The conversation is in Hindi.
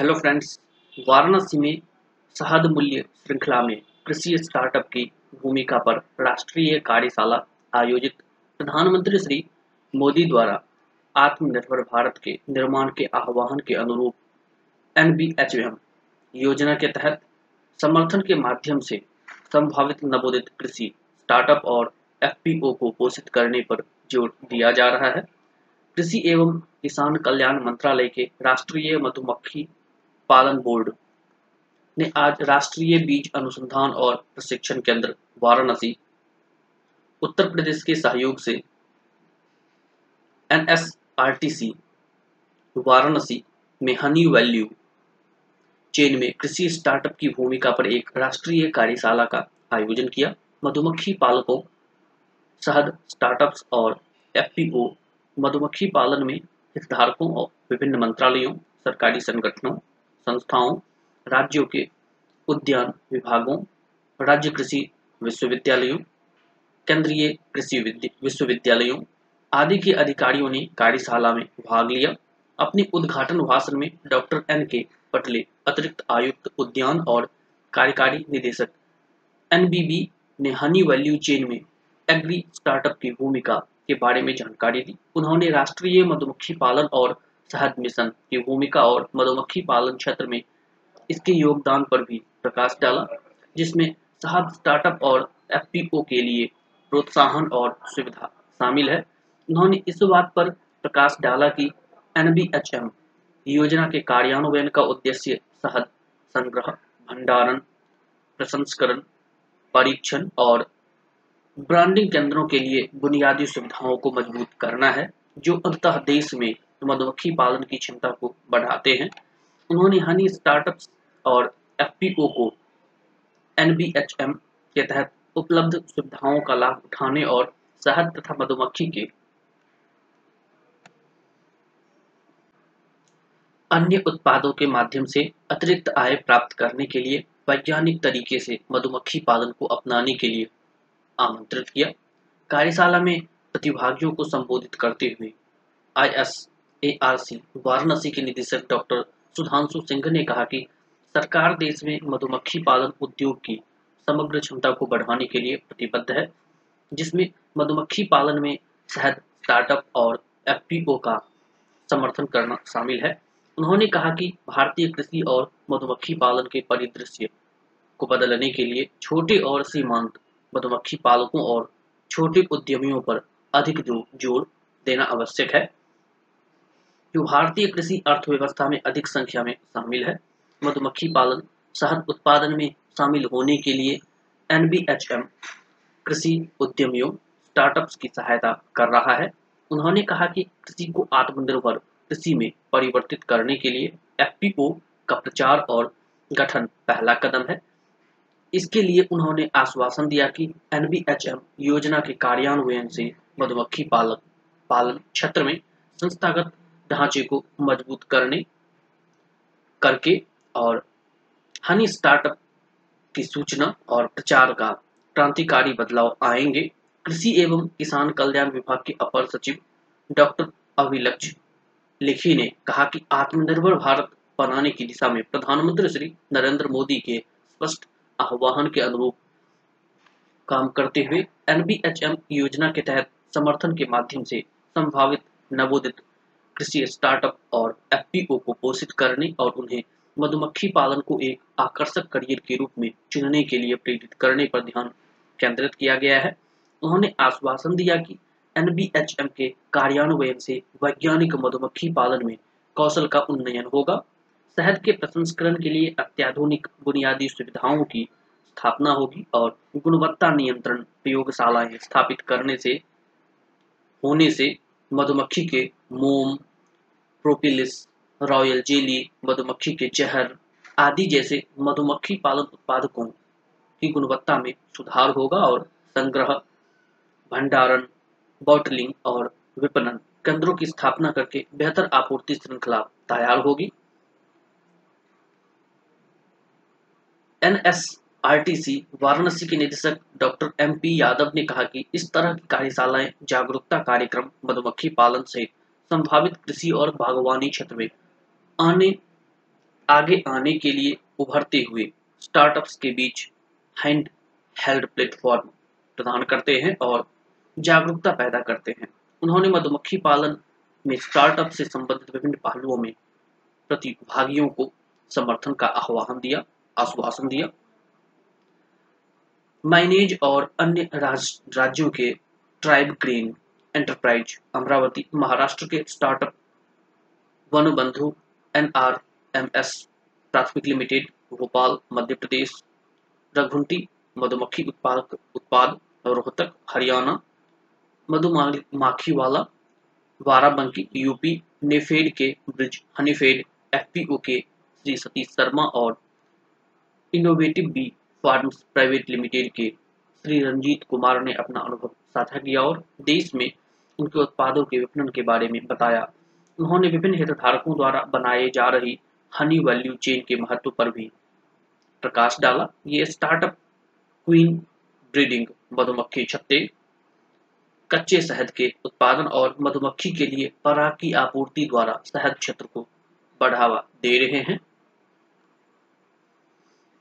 हेलो फ्रेंड्स वाराणसी में शहद मूल्य श्रृंखला में कृषि स्टार्टअप की भूमिका पर राष्ट्रीय कार्यशाला आयोजित प्रधानमंत्री श्री मोदी द्वारा आत्मनिर्भर भारत के निर्माण के आह्वान के अनुरूप एनबीएचएम योजना के तहत समर्थन के माध्यम से संभावित नवोदित कृषि स्टार्टअप और एफपीओ को पोषित करने पर ज़ोर दिया जा रहा है। कृषि एवं किसान कल्याण मंत्रालय के राष्ट्रीय मधुमक्खी पालन बोर्ड ने आज राष्ट्रीय बीज अनुसंधान और प्रशिक्षण केंद्र वाराणसी, उत्तर प्रदेश के सहयोग से एनएसआरटीसी वाराणसी में हनी वैल्यू चेन में कृषि स्टार्टअप की भूमिका पर एक राष्ट्रीय कार्यशाला का आयोजन किया। मधुमक्खी पालकों शहद स्टार्टअप्स और एफपीओ मधुमक्खी पालन में हितधारकों और विभिन्न मंत्रालयों, सरकारी संगठनों संस्थाओं, राज्यों के उद्यान विभागों, राज्य कृषि विश्वविद्यालयों, केंद्रीय कृषि विश्वविद्यालयों आदि के अधिकारियों ने कार्यशाला में भाग लिया। अपने उद्घाटन भाषण में डॉक्टर एन के पटले, अतिरिक्त आयुक्त, उद्यान और कार्यकारी निदेशक एनबीबी ने हनी वैल्यू चेन में एग्री स्टार्टअप की भूमिका के बारे में जानकारी दी। उन्होंने राष्ट्रीय मधुमक्खी पालन और शहद मिशन, की भूमिका और मधुमक्खी पालन क्षेत्र में इसके योगदान पर भी प्रकाश डाला, जिसमें शहद स्टार्टअप और एफपीओ के लिए प्रोत्साहन और सुविधा शामिल है। उन्होंने इस बात पर प्रकाश डाला कि एनबीएचएम योजना के कार्यान्वयन का उद्देश्य शहद संग्रह, भंडारण, प्रसंस्करण, परीक्षण और ब्रांडिंग केंद्रों के लिए बुनियादी सुविधाओं को मज़बूत करना है, जो अंततः देश में मधुमक्खी पालन की क्षमता को बढ़ाते हैं। उन्होंने हनी स्टार्टअप्स और एफपीओ को एनबीएचएम के तहत उपलब्ध सुविधाओं का लाभ उठाने और शहद तथा मधुमक्खी के अन्य उत्पादों के माध्यम से अतिरिक्त आय प्राप्त करने के लिए वैज्ञानिक तरीके से मधुमक्खी पालन को अपनाने के लिए आमंत्रित किया। कार्यशाला में प्रतिभागियों को संबोधित करते हुए आईएस एआरसी वाराणसी के निदेशक डॉक्टर सुधांशु सिंह ने कहा कि सरकार देश में मधुमक्खी पालन उद्योग की समग्र क्षमता को बढ़ाने के लिए प्रतिबद्ध है, जिसमें मधुमक्खी पालन में शहद स्टार्टअप और एफपीओ का समर्थन करना शामिल है। उन्होंने कहा कि भारतीय कृषि और मधुमक्खी पालन के परिदृश्य को बदलने के लिए छोटे और सीमांत मधुमक्खी पालकों और छोटे उद्यमियों पर अधिक ज़ोर देना आवश्यक है। जो भारतीय कृषि अर्थव्यवस्था में अधिक संख्या में शामिल है, मधुमक्खी पालन, शहद उत्पादन में शामिल होने के लिए एनबीएचएम कृषि उद्यमियों स्टार्टअप्स की सहायता कर रहा है। उन्होंने कहा कि कृषि को आत्मनिर्भर कृषि में परिवर्तित करने के लिए एफपीओ का प्रचार और गठन पहला कदम है। इसके लिए उन्होंने आश्वासन दिया कि एनबीएचएम योजना के कार्यान्वयन से मधुमक्खी पालन पालन क्षेत्र में संस्थागत ढांचे को मज़बूत करने, करके और हनी स्टार्टअप की सूचना और प्रचार का क्रांतिकारी बदलाव आएँगे। कृषि एवं किसान कल्याण विभाग के अपर सचिव डॉक्टर अभिलक्ष लिखी ने कहा कि आत्मनिर्भर भारत बनाने की दिशा में प्रधानमंत्री श्री नरेंद्र मोदी के स्पष्ट आह्वान के अनुरूप काम करते हुए एनबीएचएम योजना के तहत समर्थन के माध्यम से संभावित नवोदित कृषि स्टार्टअप और एफपीओ को पोषित करने और उन्हें मधुमक्खी पालन को एक आकर्षक करियर के रूप में चुनने के लिए प्रेरित करने पर ध्यान केंद्रित किया गया है। उन्होंने आश्वासन दिया कि एनबीएचएम के कार्यान्वयन से वैज्ञानिक मधुमक्खी पालन में कौशल का उन्नयन होगा। शहद के प्रसंस्करण के लिए अत्याधुनिक बुनियादी सुविधाओं की स्थापना होगी और गुणवत्ता नियंत्रण प्रयोगशालाएँ स्थापित करने से, होने से मधुमक्खी के मोम, प्रोपिलिस, रॉयल जेली, मधुमक्खी के जहर आदि जैसे मधुमक्खी पालन उत्पादकों की गुणवत्ता में सुधार होगा और संग्रह, भंडारण, बॉटलिंग और विपणन केंद्रों की स्थापना करके बेहतर आपूर्ति श्रृंखला तैयार होगी। एनएसआरटीसी वाराणसी के निदेशक डॉक्टर एम पी यादव ने कहा कि इस तरह की कार्यशालाएँ जागरूकता कार्यक्रम, मधुमक्खी पालन से संभावित कृषि और बागवानी क्षेत्र में आने, आगे आने के लिए उभरते हुए स्टार्टअप्स के बीच हैंड हेल्ड प्लेटफॉर्म प्रदान करते हैं और जागरूकता पैदा करते हैं। उन्होंने मधुमक्खी पालन में स्टार्टअप से संबंधित विभिन्न पहलुओं में प्रतिभागियों को समर्थन का आह्वान दिया, आश्वासन दिया माइनेज और अन्य राज, राज्यों के tribe green enterprise Amravati Maharashtra के startup Vanbandhu N R M S प्राथमिक लिमिटेड भोपाल मध्य प्रदेश रघुंटी मधुमक्खी उत्पाद उत्पाद रोहतक हरियाणा मधुमाखी वाला बाराबंकी यूपी नेफेड के ब्रिज हनीफेड एफपीओ के श्री सतीश शर्मा और innovative bee farms private limited के श्री रंजीत कुमार ने अपना अनुभव साझा किया और देश में उनके उत्पादों के विपणन के बारे में बताया। उन्होंने विभिन्न हितधारकों द्वारा बनाए जा रही हनी वैल्यू चेन के महत्व पर भी प्रकाश डाला। ये स्टार्टअप क्वीन ब्रीडिंग, मधुमक्खी छत्ते, कच्चे शहद के उत्पादन और मधुमक्खी के लिए पराग की आपूर्ति द्वारा शहद क्षेत्र को बढ़ावा दे रहे हैं।